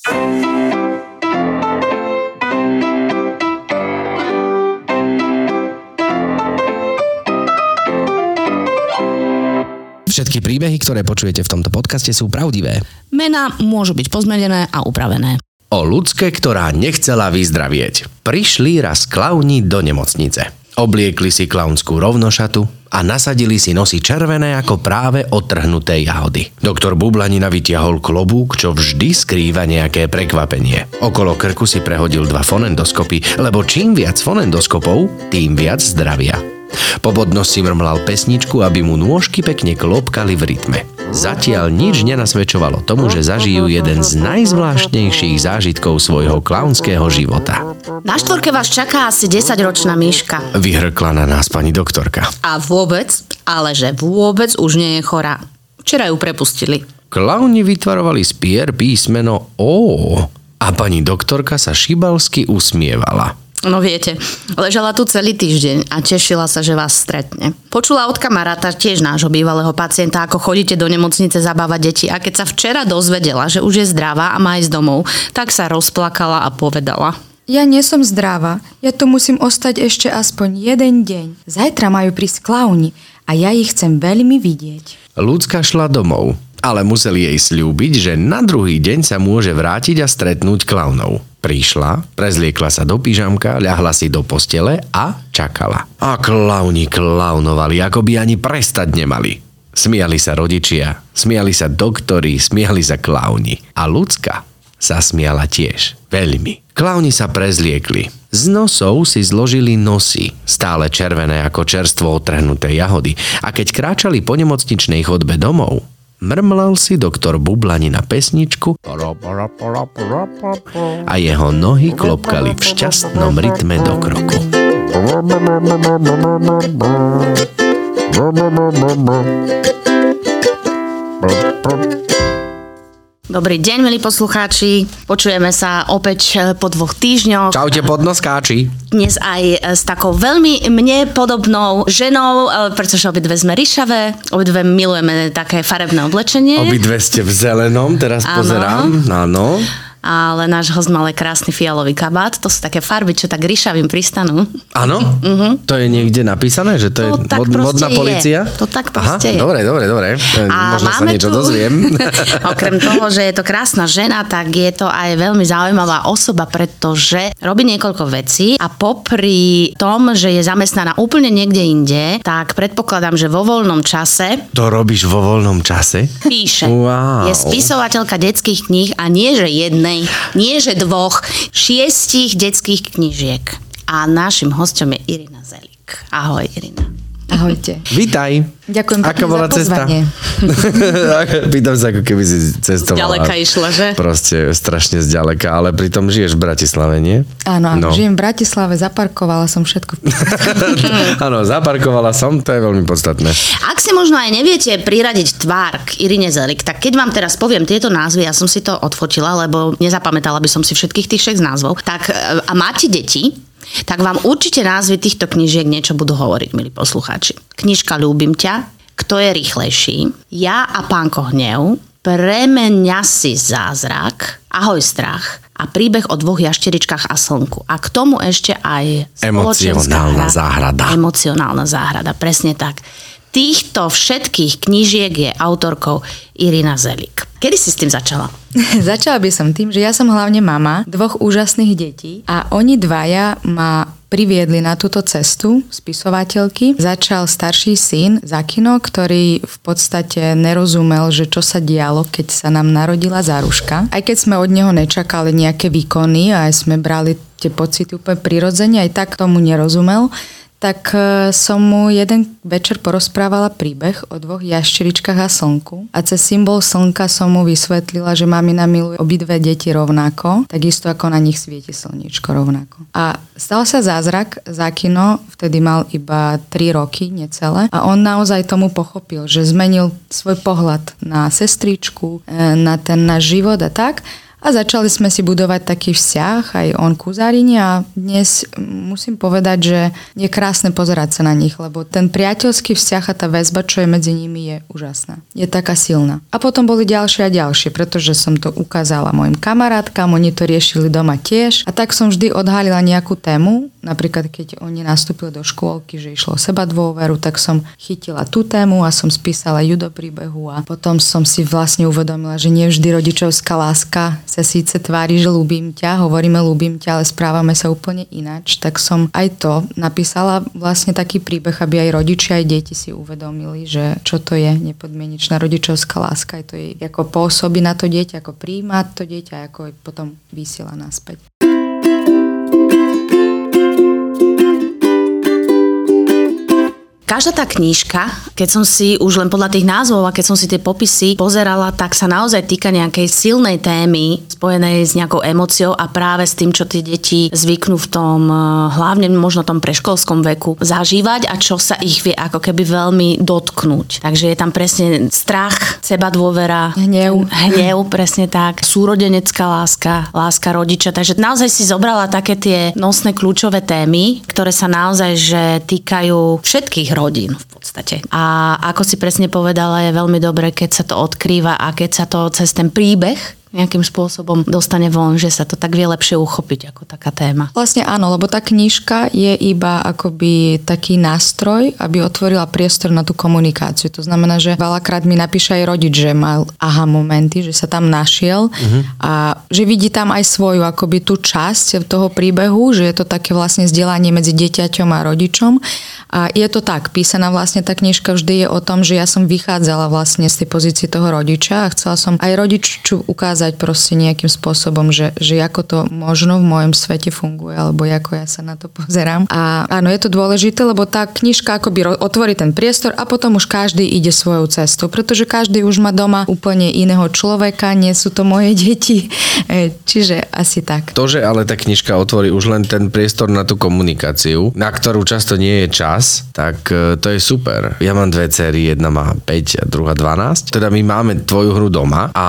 Všetky príbehy, ktoré počujete v tomto podcaste sú pravdivé. Mená môžu byť pozmenené a upravené. O ľudské, ktorá nechcela vyzdravieť. Prišli raz klauni do nemocnice. Obliekli si klaunskú rovnošatu a nasadili si nosy červené ako práve odtrhnuté jahody. Doktor Bublanina vytiahol klobúk, čo vždy skrýva nejaké prekvapenie. Okolo krku si prehodil dva fonendoskopy, lebo čím viac fonendoskopov, tým viac zdravia. Po podnos si mrmlal pesničku, aby mu nôžky pekne klopkali v rytme. Zatiaľ nič nenasvedčovalo tomu, že zažijú jeden z najzvláštnejších zážitkov svojho klaunského života. Na štvorke vás čaká asi 10-ročná myška. Vyhrkla na nás pani doktorka. A vôbec, ale že vôbec už nie je chorá. Včera ju prepustili. Klauni vytvarovali z pier písmeno O a pani doktorka sa šibalsky usmievala. No viete, ležala tu celý týždeň a tešila sa, že vás stretne. Počula od kamaráta, tiež nášho bývalého pacienta, ako chodíte do nemocnice zabávať deti a keď sa včera dozvedela, že už je zdravá a má ísť domov, tak sa rozplakala a povedala. Ja nie som zdravá. Ja tu musím ostať ešte aspoň jeden deň. Zajtra majú prísť klauni a ja ich chcem veľmi vidieť. Ľudská šla domov, ale museli jej slúbiť, že na druhý deň sa môže vrátiť a stretnúť klaunov. Prišla, prezliekla sa do pyžamka, ľahla si do postele a čakala. A klauni klaunovali, ako by ani prestať nemali. Smiali sa rodičia, smiali sa doktori, smiali sa klauni. A ľudská sa smiala tiež. Veľmi. Klauni sa prezliekli. Z nosov si zložili nosy, stále červené ako čerstvo otrhnuté jahody. A keď kráčali po nemocničnej chodbe domov, mrmlal si doktor Bublani na pesničku a jeho nohy klopkali v šťastnom rytme do kroku. Dobrý deň, milí poslucháči. Počujeme sa opäť e, po dvoch týždňoch. Čaute podnoskáči. Dnes aj e, s takou veľmi mne podobnou ženou, e, pretože obidve sme ryšavé, obidve milujeme také farebné oblečenie. Obidve ste v zelenom, teraz Áno. pozerám. Áno. Ale náš host mal krásny fialový kabát. To sú také farby, čo tak ryšavým pristanú. Áno? To je niekde napísané, že to. To je tak mod, modná je. policia? To tak Aha, proste je. dobre, dobre, dobre. E, A Možno sa niečo tu- dozviem. Okrem toho, že je to krásna žena, tak je to aj veľmi zaujímavá osoba, pretože robí niekoľko vecí a popri tom, že je zamestnaná úplne niekde inde, tak predpokladám, že vo voľnom čase To robíš vo voľnom čase? píše. Wow. Je spisovateľka detských kníh a nie že jednej, nie že dvoch, šiestich detských knížiek. A našim hostom je Irina Zelik. Ahoj, Irina. Ahojte. Vítaj. Ďakujem Aká bola za cesta? Pýtam sa, ako keby si cestovala. Ďaleka išla, že? Proste strašne zďaleka, ale pritom žiješ v Bratislave, nie? Áno, áno, No. žijem v Bratislave, zaparkovala som všetko. Áno, zaparkovala som, to je veľmi podstatné. Ak si možno aj neviete priradiť tvár k Irine Zelik, tak keď vám teraz poviem tieto názvy, ja som si to odfotila, lebo nezapamätala by som si všetkých tých 6 názvov, tak e, a máte deti, tak vám určite názvy týchto knížiek niečo budú hovoriť, milí poslucháči. Knižka Ľúbim ťa, Kto je rýchlejší, Ja a pánko hnev, Premenia si zázrak, Ahoj strach a príbeh o dvoch jašteričkách a slnku. A k tomu ešte aj Emocionálna hra. záhrada. Emocionálna záhrada, presne tak. Týchto všetkých knížiek je autorkou Irina Zelik. Kedy si s tým začala? Začala by som tým, že ja som hlavne mama dvoch úžasných detí a oni dvaja ma priviedli na túto cestu spisovateľky. Začal starší syn Zakino, ktorý v podstate nerozumel, že čo sa dialo, keď sa nám narodila Záruška. Aj keď sme od neho nečakali nejaké výkony aj sme brali tie pocity úplne prirodzene, aj tak tomu nerozumel tak e, som mu jeden večer porozprávala príbeh o dvoch jašteričkách a slnku. A cez symbol slnka som mu vysvetlila, že mamina miluje obidve deti rovnako, takisto ako na nich svieti slniečko rovnako. A stal sa zázrak, Zakino vtedy mal iba 3 roky, necelé, a on naozaj tomu pochopil, že zmenil svoj pohľad na sestričku, e, na ten náš život a tak A začali sme si budovať taký vzťah, aj on ku Zarine a dnes musím povedať, že je krásne pozerať sa na nich, lebo ten priateľský vzťah a tá väzba, čo je medzi nimi, je úžasná. Je taká silná. A potom boli ďalšie a ďalšie, pretože som to ukázala mojim kamarátkam, oni to riešili doma tiež. A tak som vždy odhalila nejakú tému, napríklad keď oni nastúpili do škôlky, že išlo o seba dôveru, tak som chytila tú tému a som spísala ju do príbehu a potom som si vlastne uvedomila, že nie vždy rodičovská láska sa síce tvári, že ľúbim ťa, hovoríme ľúbim ťa, ale správame sa úplne ináč, tak som aj to napísala vlastne taký príbeh, aby aj rodičia, aj deti si uvedomili, že čo to je nepodmienečná rodičovská láska, aj to je ako pôsobí na to dieťa, ako príjma to dieťa, ako potom vysiela naspäť. Každá tá knížka, keď som si už len podľa tých názvov a keď som si tie popisy pozerala, tak sa naozaj týka nejakej silnej témy spojenej s nejakou emóciou a práve s tým, čo tie deti zvyknú v tom, eh, hlavne možno tom preškolskom veku, zažívať a čo sa ich vie ako keby veľmi dotknúť. Takže je tam presne strach, seba dôvera, hnev, hnev presne tak, súrodenecká láska, láska rodiča. Takže naozaj si zobrala také tie nosné kľúčové témy, ktoré sa naozaj že týkajú všetkých rodín v podstate. A ako si presne povedala, je veľmi dobre, keď sa to odkrýva a keď sa to cez ten príbeh nejakým spôsobom dostane von, že sa to tak vie lepšie uchopiť ako taká téma. Vlastne áno, lebo tá knižka je iba akoby taký nástroj, aby otvorila priestor na tú komunikáciu. To znamená, že veľakrát mi napíše aj rodič, že mal aha momenty, že sa tam našiel uh-huh. a že vidí tam aj svoju akoby tú časť toho príbehu, že je to také vlastne vzdelanie medzi dieťaťom a rodičom. A je to tak, písaná vlastne tá knižka vždy je o tom, že ja som vychádzala vlastne z tej pozície toho rodiča a chcela som aj rodiču ukázať, ukázať proste nejakým spôsobom, že, že ako to možno v mojom svete funguje, alebo ako ja sa na to pozerám. A áno, je to dôležité, lebo tá knižka akoby otvorí ten priestor a potom už každý ide svojou cestou, pretože každý už má doma úplne iného človeka, nie sú to moje deti, e, čiže asi tak. To, že ale tá knižka otvorí už len ten priestor na tú komunikáciu, na ktorú často nie je čas, tak e, to je super. Ja mám dve cery, jedna má 5 a druhá 12. Teda my máme tvoju hru doma a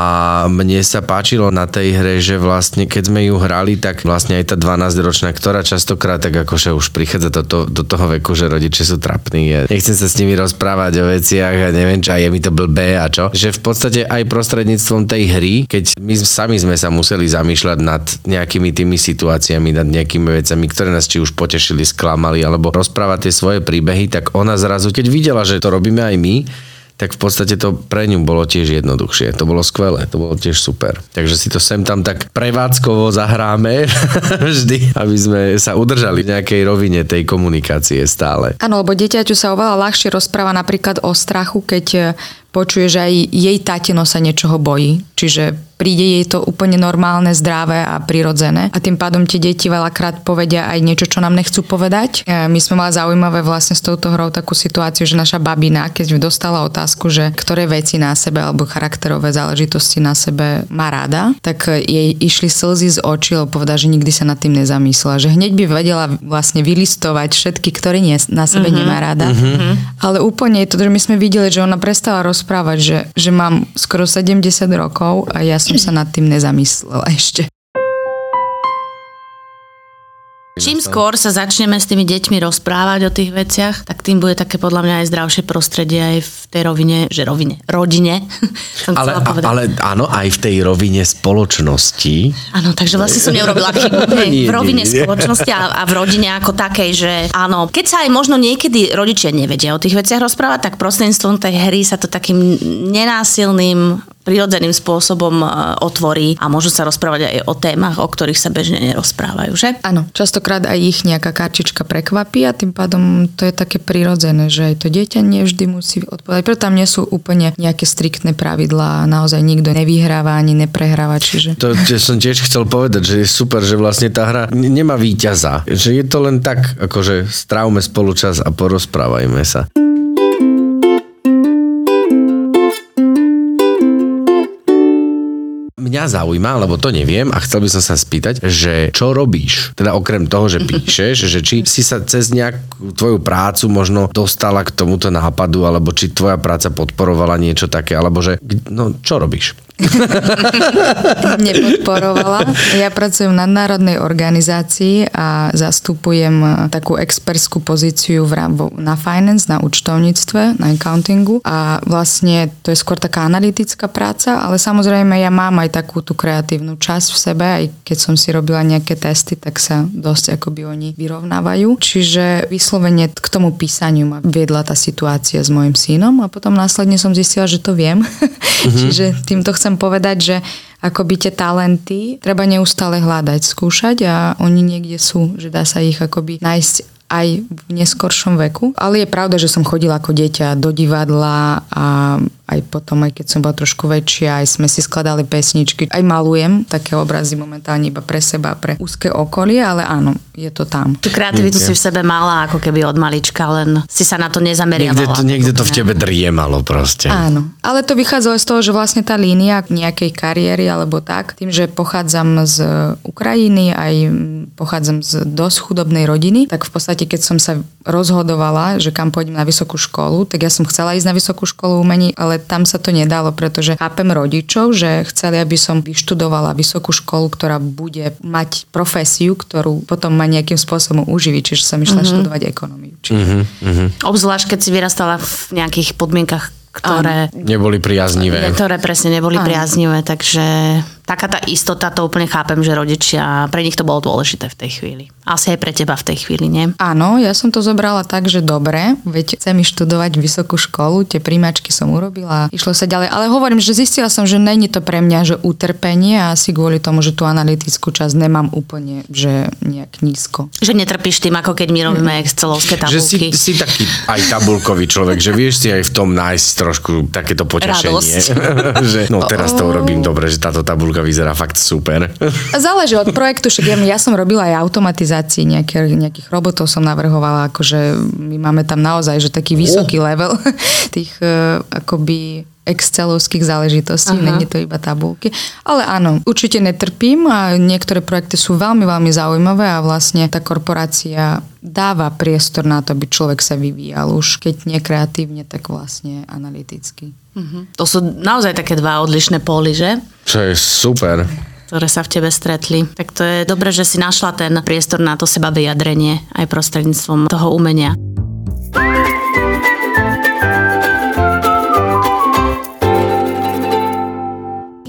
mne sa páčilo na tej hre, že vlastne keď sme ju hrali, tak vlastne aj tá 12-ročná, ktorá častokrát tak akože už prichádza do, to, do toho veku, že rodiče sú trapní. Ja nechcem sa s nimi rozprávať o veciach a neviem čo, a je mi to blbé a čo. Že v podstate aj prostredníctvom tej hry, keď my sami sme sa museli zamýšľať nad nejakými tými situáciami, nad nejakými vecami, ktoré nás či už potešili, sklamali, alebo rozprávať tie svoje príbehy, tak ona zrazu, keď videla, že to robíme aj my, tak v podstate to pre ňu bolo tiež jednoduchšie. To bolo skvelé, to bolo tiež super. Takže si to sem tam tak prevádzkovo zahráme vždy, aby sme sa udržali v nejakej rovine tej komunikácie stále. Áno, lebo dieťaťu sa oveľa ľahšie rozpráva napríklad o strachu, keď počuje, že aj jej tatino sa niečoho bojí. Čiže príde jej to úplne normálne, zdravé a prirodzené. A tým pádom tie deti veľakrát povedia aj niečo, čo nám nechcú povedať. E, my sme mali zaujímavé vlastne s touto hrou takú situáciu, že naša babina, keď dostala otázku, že ktoré veci na sebe alebo charakterové záležitosti na sebe má rada, tak jej išli slzy z očí, lebo povedala, že nikdy sa nad tým nezamyslela. Že hneď by vedela vlastne vylistovať všetky, ktoré nie, na sebe uh-huh. nemá rada. Uh-huh. Ale úplne je to, že my sme videli, že ona prestala rozprávať, že, že mám skoro 70 rokov a ja som som sa nad tým nezamyslela ešte. Čím skôr sa začneme s tými deťmi rozprávať o tých veciach, tak tým bude také podľa mňa aj zdravšie prostredie aj v tej rovine, že rovine, rodine. ale, ale áno, aj v tej rovine spoločnosti. Áno, takže vlastne som neurobila chybu. nie, v rovine nie, nie. spoločnosti a, a v rodine ako takej, že áno, keď sa aj možno niekedy rodičia nevedia o tých veciach rozprávať, tak prostredníctvom tej hry sa to takým nenásilným prirodzeným spôsobom e, otvorí a môžu sa rozprávať aj o témach, o ktorých sa bežne nerozprávajú, že? Áno, častokrát aj ich nejaká karčička prekvapí a tým pádom to je také prirodzené, že aj to dieťa nevždy musí odpovedať. Preto tam nie sú úplne nejaké striktné pravidlá, naozaj nikto nevyhráva ani neprehráva. Čiže... To že som tiež chcel povedať, že je super, že vlastne tá hra nemá víťaza. Že je to len tak, akože strávme spolu čas a porozprávajme sa. Mňa zaujíma, lebo to neviem a chcel by som sa spýtať, že čo robíš? Teda okrem toho, že píšeš, že či si sa cez nejakú tvoju prácu možno dostala k tomuto nápadu, alebo či tvoja práca podporovala niečo také, alebo že, no čo robíš? nepodporovala. Ja pracujem v nadnárodnej organizácii a zastupujem e, takú expertskú pozíciu v, na finance, na účtovníctve, na accountingu a vlastne to je skôr taká analytická práca, ale samozrejme ja mám aj takú tú kreatívnu časť v sebe, aj keď som si robila nejaké testy, tak sa dosť akoby oni vyrovnávajú. Čiže vyslovene k tomu písaniu ma viedla tá situácia s mojim synom a potom následne som zistila, že to viem. Mm-hmm. Čiže týmto chcem povedať, že akoby tie talenty treba neustále hľadať, skúšať a oni niekde sú, že dá sa ich akoby nájsť aj v neskoršom veku. Ale je pravda, že som chodila ako dieťa do divadla a aj potom, aj keď som bola trošku väčšia, aj sme si skladali pesničky. Aj malujem také obrazy momentálne iba pre seba, pre úzke okolie, ale áno, je to tam. Tu kreativitu si v sebe mala ako keby od malička, len si sa na to nezameriavala. Niekde to, niekde to v tebe driemalo proste. Áno, ale to vychádzalo z toho, že vlastne tá línia nejakej kariéry alebo tak, tým, že pochádzam z Ukrajiny, aj pochádzam z dosť chudobnej rodiny, tak v podstate, keď som sa rozhodovala, že kam pôjdem na vysokú školu, tak ja som chcela ísť na vysokú školu umení, ale tam sa to nedalo, pretože chápem rodičov, že chceli, aby som vyštudovala vysokú školu, ktorá bude mať profesiu, ktorú potom ma nejakým spôsobom uživí, čiže som išla mm-hmm. študovať ekonómiu. Čiže... Mm-hmm. Obzvlášť, keď si vyrastala v nejakých podmienkach, ktoré... Neboli priaznivé. Ktoré presne neboli Áno. priaznivé, takže taká tá istota, to úplne chápem, že rodičia, pre nich to bolo dôležité v tej chvíli. Asi aj pre teba v tej chvíli, nie? Áno, ja som to zobrala tak, že dobre, veď chcem študovať vysokú školu, tie príjmačky som urobila, išlo sa ďalej, ale hovorím, že zistila som, že není to pre mňa, že utrpenie a asi kvôli tomu, že tú analytickú časť nemám úplne, že nejak nízko. Že netrpíš tým, ako keď my robíme mm. excelovské tabulky. Že si, si taký aj tabulkový človek, že vieš si aj v tom nájsť trošku takéto potešenie. že no teraz to urobím dobre, že táto tabulka vyzerá fakt super. Záleží od projektu, však ja, ja som robila aj automatizácii nejakých, nejakých robotov som navrhovala, akože my máme tam naozaj že taký vysoký oh. level tých uh, akoby excelovských záležitostí, Aha. není to iba tabulky. Ale áno, určite netrpím a niektoré projekty sú veľmi, veľmi zaujímavé a vlastne tá korporácia dáva priestor na to, aby človek sa vyvíjal už keď nie kreatívne, tak vlastne analyticky. Uh-huh. To sú naozaj také dva odlišné póly, že? Čo je super ktoré sa v tebe stretli. Tak to je dobré, že si našla ten priestor na to seba vyjadrenie aj prostredníctvom toho umenia.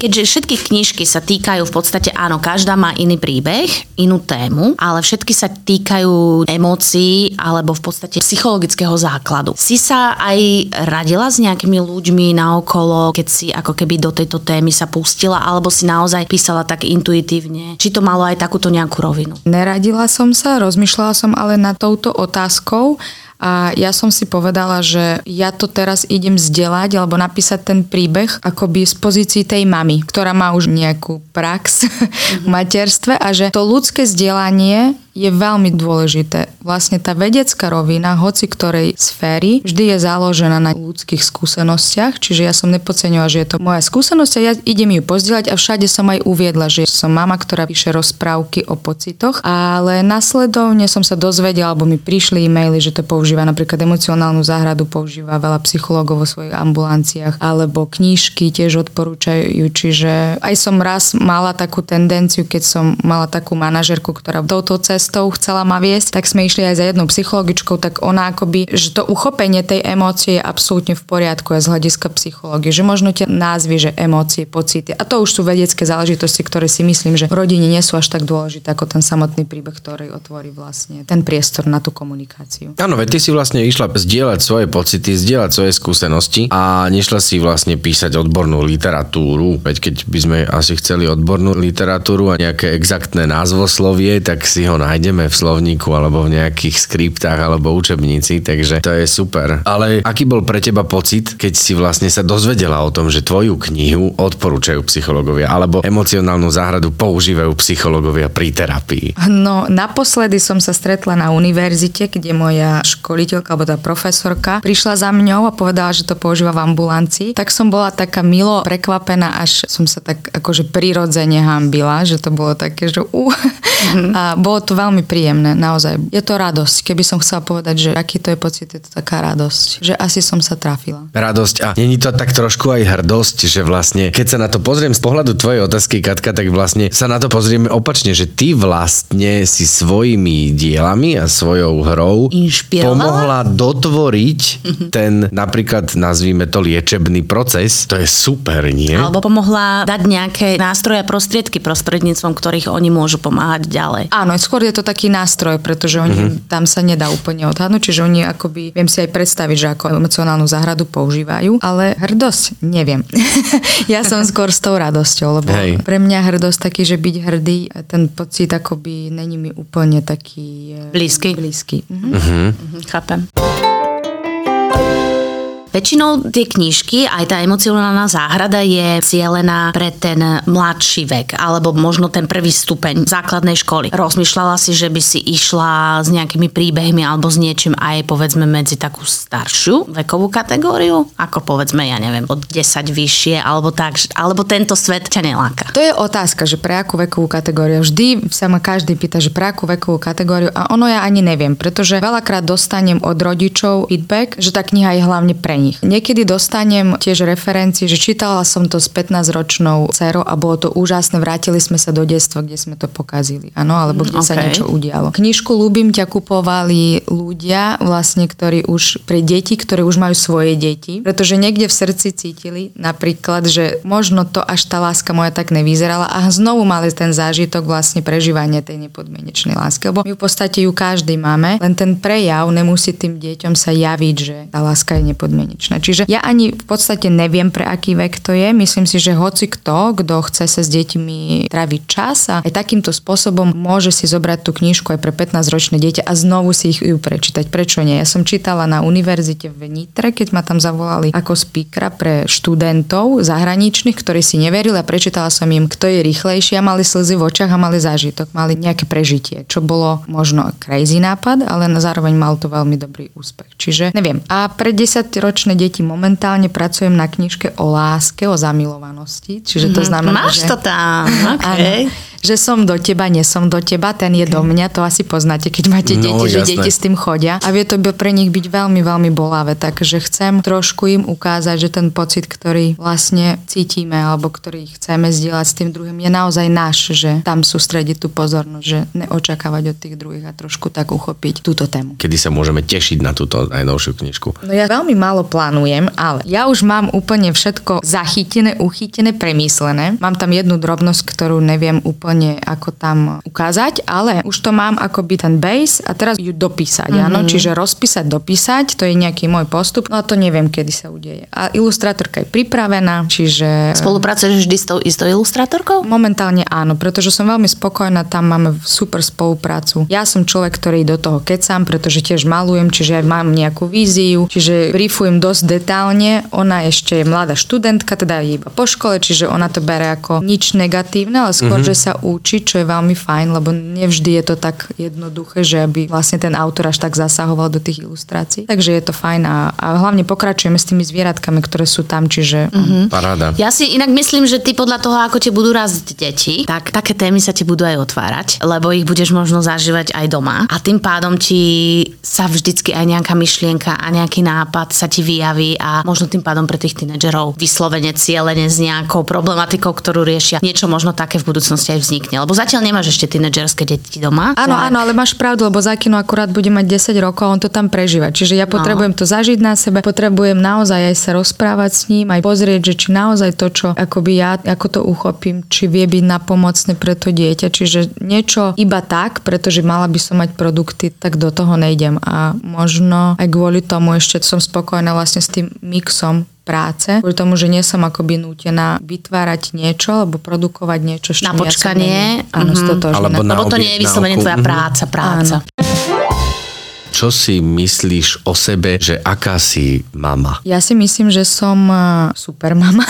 Keďže všetky knižky sa týkajú v podstate, áno, každá má iný príbeh, inú tému, ale všetky sa týkajú emócií alebo v podstate psychologického základu. Si sa aj radila s nejakými ľuďmi naokolo, keď si ako keby do tejto témy sa pustila, alebo si naozaj písala tak intuitívne? Či to malo aj takúto nejakú rovinu? Neradila som sa, rozmýšľala som ale nad touto otázkou a ja som si povedala, že ja to teraz idem vzdelať alebo napísať ten príbeh akoby z pozícii tej mamy, ktorá má už nejakú prax v materstve a že to ľudské vzdelanie je veľmi dôležité. Vlastne tá vedecká rovina, hoci ktorej sféry, vždy je založená na ľudských skúsenostiach, čiže ja som nepodceňovala, že je to moja skúsenosť a ja idem ju pozdieľať a všade som aj uviedla, že som mama, ktorá píše rozprávky o pocitoch, ale nasledovne som sa dozvedela, alebo mi prišli e-maily, že to používa napríklad emocionálnu záhradu, používa veľa psychológov vo svojich ambulanciách, alebo knížky tiež odporúčajú, čiže aj som raz mala takú tendenciu, keď som mala takú manažerku, ktorá touto cestou cestou chcela ma viesť, tak sme išli aj za jednou psychologičkou, tak ona akoby, že to uchopenie tej emócie je absolútne v poriadku aj z hľadiska psychológie, že možno tie názvy, že emócie, pocity. A to už sú vedecké záležitosti, ktoré si myslím, že v rodine nie sú až tak dôležité ako ten samotný príbeh, ktorý otvorí vlastne ten priestor na tú komunikáciu. Áno, veď ty si vlastne išla zdieľať svoje pocity, zdieľať svoje skúsenosti a nešla si vlastne písať odbornú literatúru. Veď keď by sme asi chceli odbornú literatúru a nejaké exaktné názvoslovie, tak si ho nájdeme nájdeme v slovníku alebo v nejakých skriptách alebo učebnici, takže to je super. Ale aký bol pre teba pocit, keď si vlastne sa dozvedela o tom, že tvoju knihu odporúčajú psychológovia alebo emocionálnu záhradu používajú psychológovia pri terapii? No, naposledy som sa stretla na univerzite, kde moja školiteľka alebo tá profesorka prišla za mňou a povedala, že to používa v ambulancii. Tak som bola taká milo prekvapená, až som sa tak akože prirodzene hambila, že to bolo také, že uh. Mm-hmm. A bolo to veľmi príjemné, naozaj. Je to radosť. Keby som chcela povedať, že aký to je pocit, je to taká radosť. Že asi som sa trafila. Radosť a není to tak trošku aj hrdosť, že vlastne, keď sa na to pozriem z pohľadu tvojej otázky, Katka, tak vlastne sa na to pozrieme opačne, že ty vlastne si svojimi dielami a svojou hrou pomohla dotvoriť ten napríklad, nazvíme to liečebný proces. To je super, nie? Alebo pomohla dať nejaké nástroje a prostriedky prostredníctvom, ktorých oni môžu pomáhať ďalej. Áno, skôr je to taký nástroj, pretože oni, mm-hmm. tam sa nedá úplne odhadnúť, čiže oni akoby, viem si aj predstaviť, že ako emocionálnu záhradu používajú, ale hrdosť neviem. ja som skôr s tou radosťou, lebo Hej. pre mňa hrdosť taký, že byť hrdý, ten pocit akoby není mi úplne taký e, Blízky. blízky. Mhm. Mhm, chápem. Väčšinou tie knižky, aj tá emocionálna záhrada je cielená pre ten mladší vek, alebo možno ten prvý stupeň základnej školy. Rozmýšľala si, že by si išla s nejakými príbehmi alebo s niečím aj povedzme medzi takú staršiu vekovú kategóriu, ako povedzme, ja neviem, od 10 vyššie, alebo tak, alebo tento svet ťa neláka. To je otázka, že pre akú vekovú kategóriu. Vždy sa ma každý pýta, že pre akú vekovú kategóriu a ono ja ani neviem, pretože veľakrát dostanem od rodičov feedback, že tá kniha je hlavne pre nich. Niekedy dostanem tiež referencie, že čítala som to s 15-ročnou dcerou a bolo to úžasné, vrátili sme sa do detstva, kde sme to pokazili, áno, alebo kde sa okej. niečo udialo. Knižku Ľúbim ťa kupovali ľudia, vlastne, ktorí už pre deti, ktoré už majú svoje deti, pretože niekde v srdci cítili napríklad, že možno to až tá láska moja tak nevyzerala a znovu mali ten zážitok vlastne prežívania tej nepodmienečnej lásky. Lebo my v podstate ju každý máme, len ten prejav nemusí tým deťom sa javiť, že tá láska je nepodmienečná. Čiže ja ani v podstate neviem, pre aký vek to je. Myslím si, že hoci kto, kto chce sa s deťmi tráviť čas a aj takýmto spôsobom môže si zobrať tú knižku aj pre 15-ročné dieťa a znovu si ich ju prečítať. Prečo nie? Ja som čítala na univerzite v Nitre, keď ma tam zavolali ako speakera pre študentov zahraničných, ktorí si neverili a prečítala som im, kto je rýchlejší a mali slzy v očiach a mali zážitok, mali nejaké prežitie, čo bolo možno crazy nápad, ale zároveň mal to veľmi dobrý úspech. Čiže neviem. A pre 10-ročné deti momentálne pracujem na knižke o láske, o zamilovanosti, čiže to znamená, Mhm. Máš že... to tam, okay. Áno, že som do teba, nie som do teba, ten je do mňa, to asi poznáte, keď máte No, deti, že jasné. deti s tým chodia. A vie to by- pre nich byť veľmi, veľmi bolavé, takže chcem trošku im ukázať, že ten pocit, ktorý vlastne cítime, alebo ktorý chceme zdieľať s tým druhým, je naozaj náš, že tam sústrediť tú pozornosť, že neočakávať od tých druhých a trošku tak uchopiť túto tému. Kedy sa môžeme tešiť na túto najnovšiu knižku? No ja veľmi málo plánujem, ale ja už mám úplne všetko zachytené, uchytené, premyslené. Mám tam jednu drobnosť, ktorú neviem úplne ako tam ukázať, ale už to mám akoby ten base a teraz ju dopísať, mm-hmm. áno? Čiže rozpísať, dopísať, to je nejaký môj postup, no a to neviem, kedy sa udeje. A ilustrátorka je pripravená, čiže... Spolupracuješ vždy s tou istou ilustrátorkou? Momentálne áno, pretože som veľmi spokojná, tam máme super spoluprácu. Ja som človek, ktorý do toho kecam, pretože tiež malujem, čiže aj mám nejakú víziu, čiže briefujem dosť detálne. Ona ešte je mladá študentka, teda je iba po škole, čiže ona to bere ako nič negatívne, ale skôr, mm-hmm. že sa učí, čo je veľmi fajn, lebo nevždy je to tak jednoduché, že aby vlastne ten autor až tak zasahoval do tých ilustrácií. Takže je to fajn a, a hlavne pokračujeme s tými zvieratkami, ktoré sú tam, čiže mm-hmm. Paráda. Ja si inak myslím, že ty podľa toho, ako ti budú rásť deti, tak také témy sa ti budú aj otvárať, lebo ich budeš možno zažívať aj doma a tým pádom ti sa vždycky aj nejaká myšlienka a nejaký nápad sa ti vyjaví a možno tým pádom pre tých tínedžerov vyslovene cieľene s nejakou problematikou, ktorú riešia, niečo možno také v budúcnosti aj vznikne. Lebo zatiaľ nemáš ešte tínedžerské deti doma. Áno, Tak- áno, ale máš pravdu, lebo Zakino akurát bude mať 10 rokov a on to tam prežíva. Čiže ja potrebujem to zažiť na sebe, potrebujem naozaj aj sa rozprávať s ním, aj pozrieť, že či naozaj to, čo akoby ja, ako to uchopím, či vie byť napomocné pre to dieťa. Čiže niečo iba tak, pretože mala by som mať produkty, tak do toho nejdem. A možno aj kvôli tomu ešte som spokojná vlastne s tým mixom práce, kvôli tomu, že nie som akoby nútená vytvárať niečo alebo produkovať niečo, s Na čím ja som počkanie, není- áno, mhm. stotožnená. Alebo na Lebo to nie je vyslovene tvoja Mhm. práca, práca. Čo si myslíš o sebe, že aká si mama? Ja si myslím, že som eh, super mama.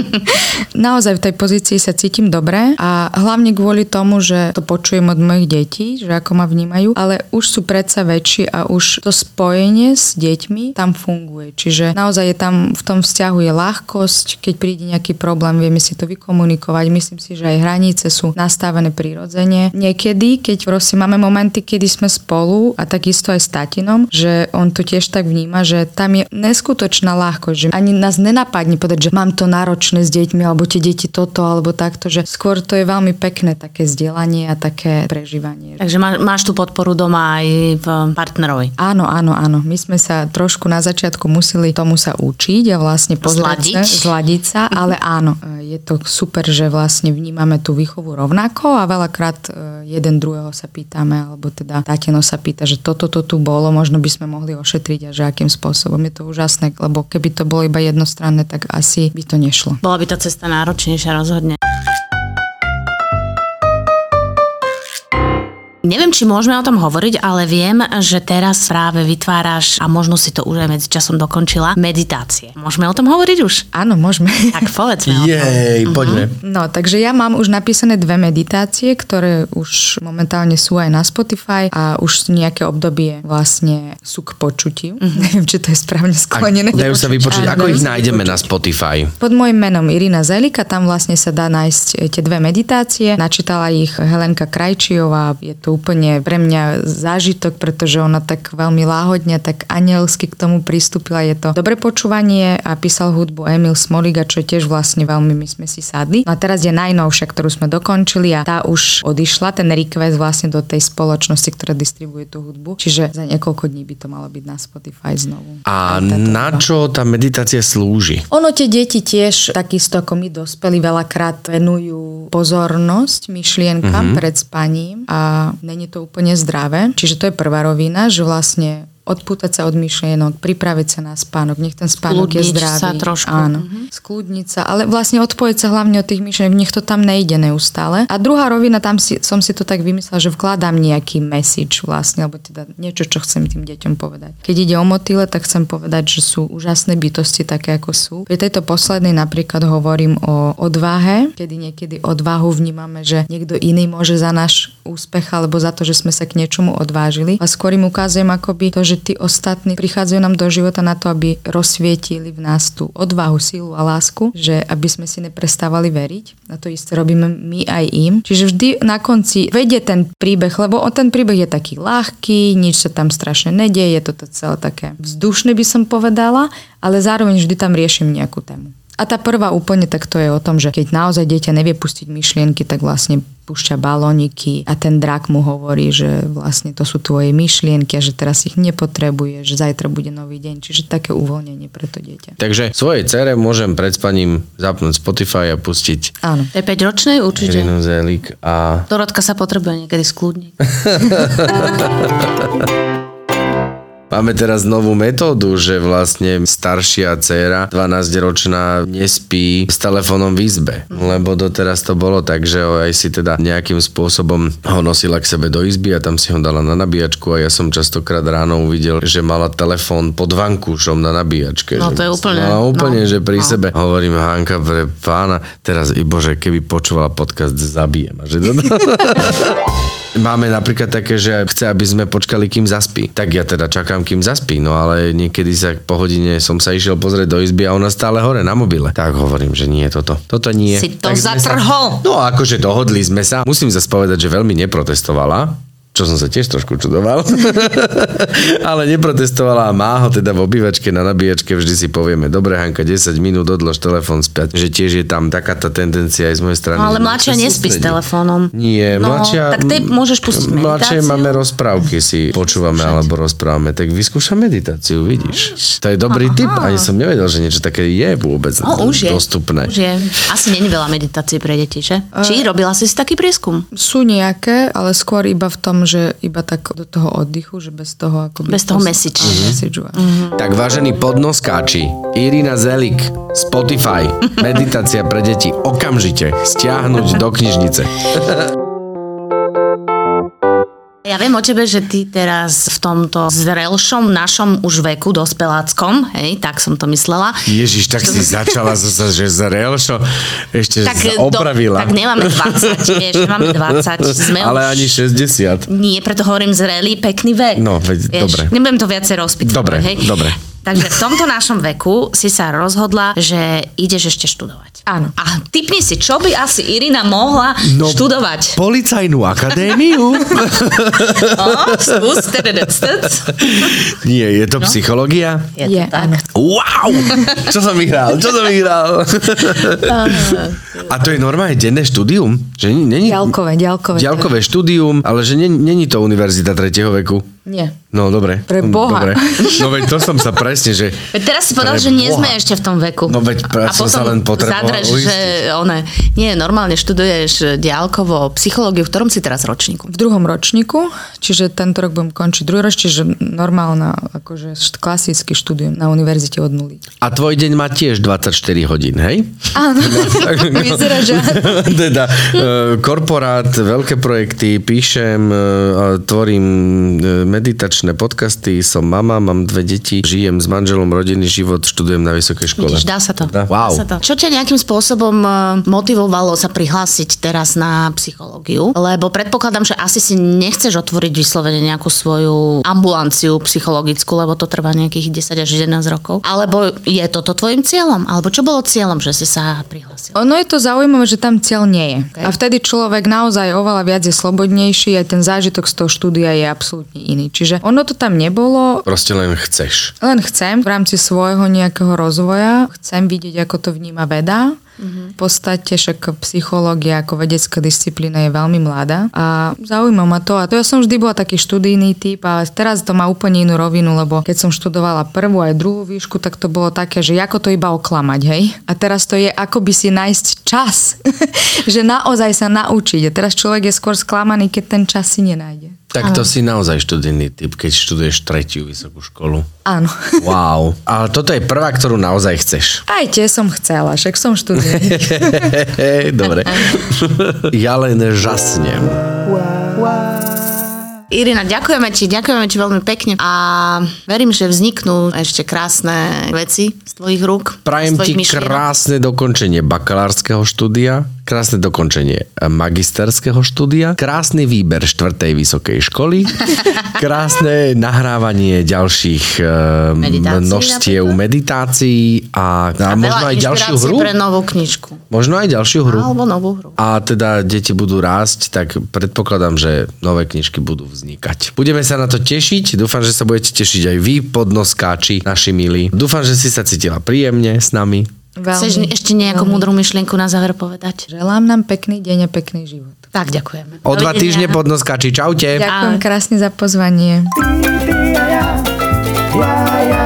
Naozaj v tej pozícii sa cítim dobre a hlavne kvôli tomu, že to počujem od mojich detí, že ako ma vnímajú, ale už sú predsa väčší a už to spojenie s deťmi tam funguje. Čiže naozaj je tam v tom vzťahu je ľahkosť, keď príde nejaký problém, vieme si to vykomunikovať. Myslím si, že aj hranice sú nastavené prirodzene. Niekedy, keď prosím, máme momenty, kedy sme spolu a takisto aj s tatinom, že on to tiež tak vníma, že tam je neskutočná ľahkosť, že ani nás nenapadne povedať, že mám to náročné s deťmi, alebo tie deti toto, alebo takto, že skôr to je veľmi pekné také zdieľanie a také prežívanie. Takže má, máš tú podporu doma aj v partnerovi. Áno, áno, áno. My sme sa trošku na začiatku museli tomu sa učiť a vlastne pozrieť Zladiť. Sa, ale áno, je to super, že vlastne vnímame tú výchovu rovnako a veľakrát e, jeden druhého sa pýtame, alebo teda tatino sa pýta, že toto to tu bolo, možno by sme mohli ošetriť a že akým spôsobom. Je to úžasné, lebo keby to bolo iba jednostranné, tak asi by to nešlo. Bola by tá cesta náročnejšia rozhodne. Neviem, či môžeme o tom hovoriť, ale viem, že teraz práve vytváraš, a možno si to už aj medzi časom dokončila, meditácie. Môžeme o tom hovoriť už? Áno, môžeme. Tak povedzme o tom. Jej, poďme. No, takže ja mám už napísané dve meditácie, ktoré už momentálne sú aj na Spotify a už nejaké obdobie vlastne sú k počutiu. Neviem, či to je správne sklonené. Dajú sa vypočuť, Áno, ako ich nájdeme vypočuť. na Spotify. Pod môjim menom Irina Zelika, tam vlastne sa dá nájsť e, tie dve meditácie. Načítala ich Helenka Krajčiová. Je to úplne pre mňa zážitok, pretože ona tak veľmi láhodne, tak anielsky k tomu pristúpila. Je to dobre počúvanie a písal hudbu Emil Smoliga, čo je tiež vlastne veľmi, my sme si sadli. No a teraz je najnovšia, ktorú sme dokončili a tá už odišla, ten request vlastne do tej spoločnosti, ktorá distribuje tú hudbu. Čiže za niekoľko dní by to malo byť na Spotify znovu. A na hudba. čo tá meditácia slúži? Ono tie deti tiež, takisto ako my dospelí, veľakrát venujú pozornosť myšlienkam mm-hmm. pred spaním a není to úplne zdravé. Čiže to je prvá rovina, že vlastne odpútať sa od myšlienok, pripraviť sa na spánok, nech ten spánok je Skľudniť zdravý. sa trošku. Áno, mm-hmm. skľudniť sa, ale vlastne odpojiť sa hlavne od tých myšlienok, nech to tam nejde neustále. A druhá rovina, tam si, som si to tak vymyslela, že vkladám nejaký message vlastne, alebo teda niečo, čo chcem tým deťom povedať. Keď ide o motýle, tak chcem povedať, že sú úžasné bytosti také, ako sú. Pri tejto poslednej napríklad hovorím o odvahe, kedy niekedy odvahu vnímame, že niekto iný môže za náš úspech alebo za to, že sme sa k niečomu odvážili. A skôr im ukázujem akoby to, že tí ostatní prichádzajú nám do života na to, aby rozsvietili v nás tú odvahu, sílu a lásku, že aby sme si neprestávali veriť. A to isté robíme my aj im. Čiže vždy na konci vedie ten príbeh, lebo ten príbeh je taký ľahký, nič sa tam strašne nedieje, je to celé také vzdušné by som povedala, ale zároveň vždy tam riešim nejakú tému. A tá prvá úplne tak to je o tom, že keď naozaj dieťa nevie pustiť myšlienky, tak vlastne púšťa balóniky a ten drak mu hovorí, že vlastne to sú tvoje myšlienky a že teraz ich nepotrebuje, že zajtra bude nový deň. Čiže také uvoľnenie pre to dieťa. Takže svojej cere môžem pred spaním zapnúť Spotify a pustiť Áno. To je 5-ročnej určite. Irinu Zelik a Dorotka sa potrebuje niekedy skľudniť. Máme teraz novú metódu, že vlastne staršia dcéra, 12-ročná, nespí s telefónom v izbe. Lebo doteraz to bolo tak, že aj si teda nejakým spôsobom ho nosila k sebe do izby a tam si ho dala na nabíjačku a ja som častokrát ráno uvidel, že mala telefón pod vankúšom na nabíjačke. No, to je úplne- Mala úplne, no, že pri no. sebe. Hovorím, Hanka, pre pána, teraz i bože, keby počúvala podcast, zabijem. A Že to... Máme napríklad také, že chce, aby sme počkali, kým zaspí. Tak ja teda čakám, kým zaspí, no ale niekedy sa po hodine som sa išiel pozrieť do izby a ona stále hore na mobile. Tak hovorím, že nie toto. Toto nie. Si to Tak zatrhol. Sa... No akože dohodli sme sa. Musím zase povedať, že veľmi neprotestovala čo som sa tiež trošku čudoval. Ale neprotestovala a má ho teda v obývačke na nabíjačke, vždy si povieme, dobre Hanka, 10 minút odlož telefón späť, že tiež je tam taká tá tendencia aj z mojej strany. No, ale mladšia nespí s telefónom. Nie, No, mladšia... tak tej môžeš pustiť meditáciu. máme rozprávky, si počúvame alebo rozprávame, tak vyskúšam meditáciu, vidíš. To je dobrý tip, ani som nevedel, že niečo také je vôbec O, už je. dostupné. Už je. Asi není veľa meditácií pre deti, že? Či robila si si taký prieskum? Sú nejaké, ale skôr iba v tom, že iba tak do toho oddychu, že bez toho ako Bez toho message. Áno, message. Tak vážení podnoskáči, Irina Zelik, Spotify, meditácia pre deti okamžite stiahnuť do knižnice. Ja viem o tebe, že ty teraz v tomto zrelšom našom už veku, dospeláckom, hej, tak som to myslela. Ježiš, tak si začala zase, že zrelšo, ešte Tak, sa do- opravila. tak nemáme 20, vieš, nemáme 20. Sme Ale už... ani 60. Nie, preto hovorím zrelý, pekný vek. No, veď, Vieš, dobre. Nebudem to viacej rozpýtovať. Dobre, hej? dobre. Takže v tomto našom veku si sa rozhodla, že ideš ešte študovať. Áno. A typni si, čo by asi Irina mohla No, študovať. Policajnú akadémiu? O, skús, tec. Nie, je to psychológia? Je to tak. Wow! Čo som vyhral? Čo som vyhral? A to je normálne denné štúdium? Že nie, není, Ďalkové, ďalkové. Ďalkové štúdium, ale že není to univerzita tretieho veku. Nie. No, dobre. Pre Boha. Dobre. No veď to som sa presne, že... Veď teraz si povedal, že nie Boha. sme ešte v tom veku. No veď A som sa len potreboval uistiť. že one, nie, normálne študuješ diálkovo psychológiu, v ktorom si teraz ročníku? V druhom ročníku, čiže tento rok budem končiť druhý roč, čiže normálna, akože klasicky študujem na univerzite od nuly. A tvoj deň má tiež 24 hodín, hej? Áno, vyzerá, že teda e, korporát, veľké projekty, píšem, e, a tvorím e, meditačné podcasty, som mama, mám dve deti, žijem s manželom rodinný život, študujem na vysokej škole. Vidíš, dá sa to. Dá. Wow. Dá sa to. Čo ťa nejakým spôsobom e, motivovalo sa prihlásiť teraz na psychológiu? Lebo predpokladám, že asi si nechceš otvoriť vyslovene nejakú svoju ambulanciu psychologickú, lebo to trvá nejakých 10 až 11 rokov. Alebo je toto tvojim cieľom? Alebo čo bolo cieľom, že si sa prihlásil? Ono je to zaujímavé, že tam cieľ nie je. Okay. A vtedy človek naozaj oveľa viac je slobodnejší, aj ten zážitok z toho štúdia je absolútne iný. Čiže ono to tam nebolo, Proste len chceš. len chcem v rámci svojho nejakého rozvoja, chcem vidieť, ako to vníma veda. V podstate však psychológia ako vedecká disciplína je veľmi mladá a zaujíma ma to. A to ja som vždy bola taký študijný typ, ale teraz to má úplne inú rovinu, lebo keď som študovala prvú aj druhú výšku, tak to bolo také, že ako to iba oklamať, hej? A teraz to je ako by si nájsť čas, že naozaj sa naučiť. A teraz človek je skôr sklamaný, keď ten čas si nenájde. Tak to si naozaj študijný typ, keď študuješ tretiu vysokú školu. Áno. Wow. Ale toto je prvá, ktorú naozaj chceš. Aj tie som chcela, však som študent. Dobre. ja len žasnem. Irina, ďakujeme ti, ďakujeme ti veľmi pekne a verím, že vzniknú ešte krásne veci z tvojich rúk. Prajem ti myšlienok. krásne dokončenie bakalárskeho štúdia, krásne dokončenie magisterského štúdia, krásny výber štvrtej vysokej školy, krásne nahrávanie ďalších eh, Meditácií množstiev napríklad? meditácií a, a, A možno aj ďalšiu hru. pre novú knižku. Možno aj ďalšiu hru. Alebo novú hru. A teda deti budú rásť, tak predpokladám, že nové knižky budú vznikať. Budeme sa na to tešiť, dúfam, že sa budete tešiť aj vy, podnoskáči, naši milí. Dúfam, že si sa cítila príjemne s nami. Chceš Veľmi. ešte nejakú múdru myšlienku na záver povedať? Želám nám pekný deň a pekný život. Tak, ďakujeme. O dva týždne podnoskáči, čaute. Ďakujem Ahoj. krásne za pozvanie. Yeah, yeah.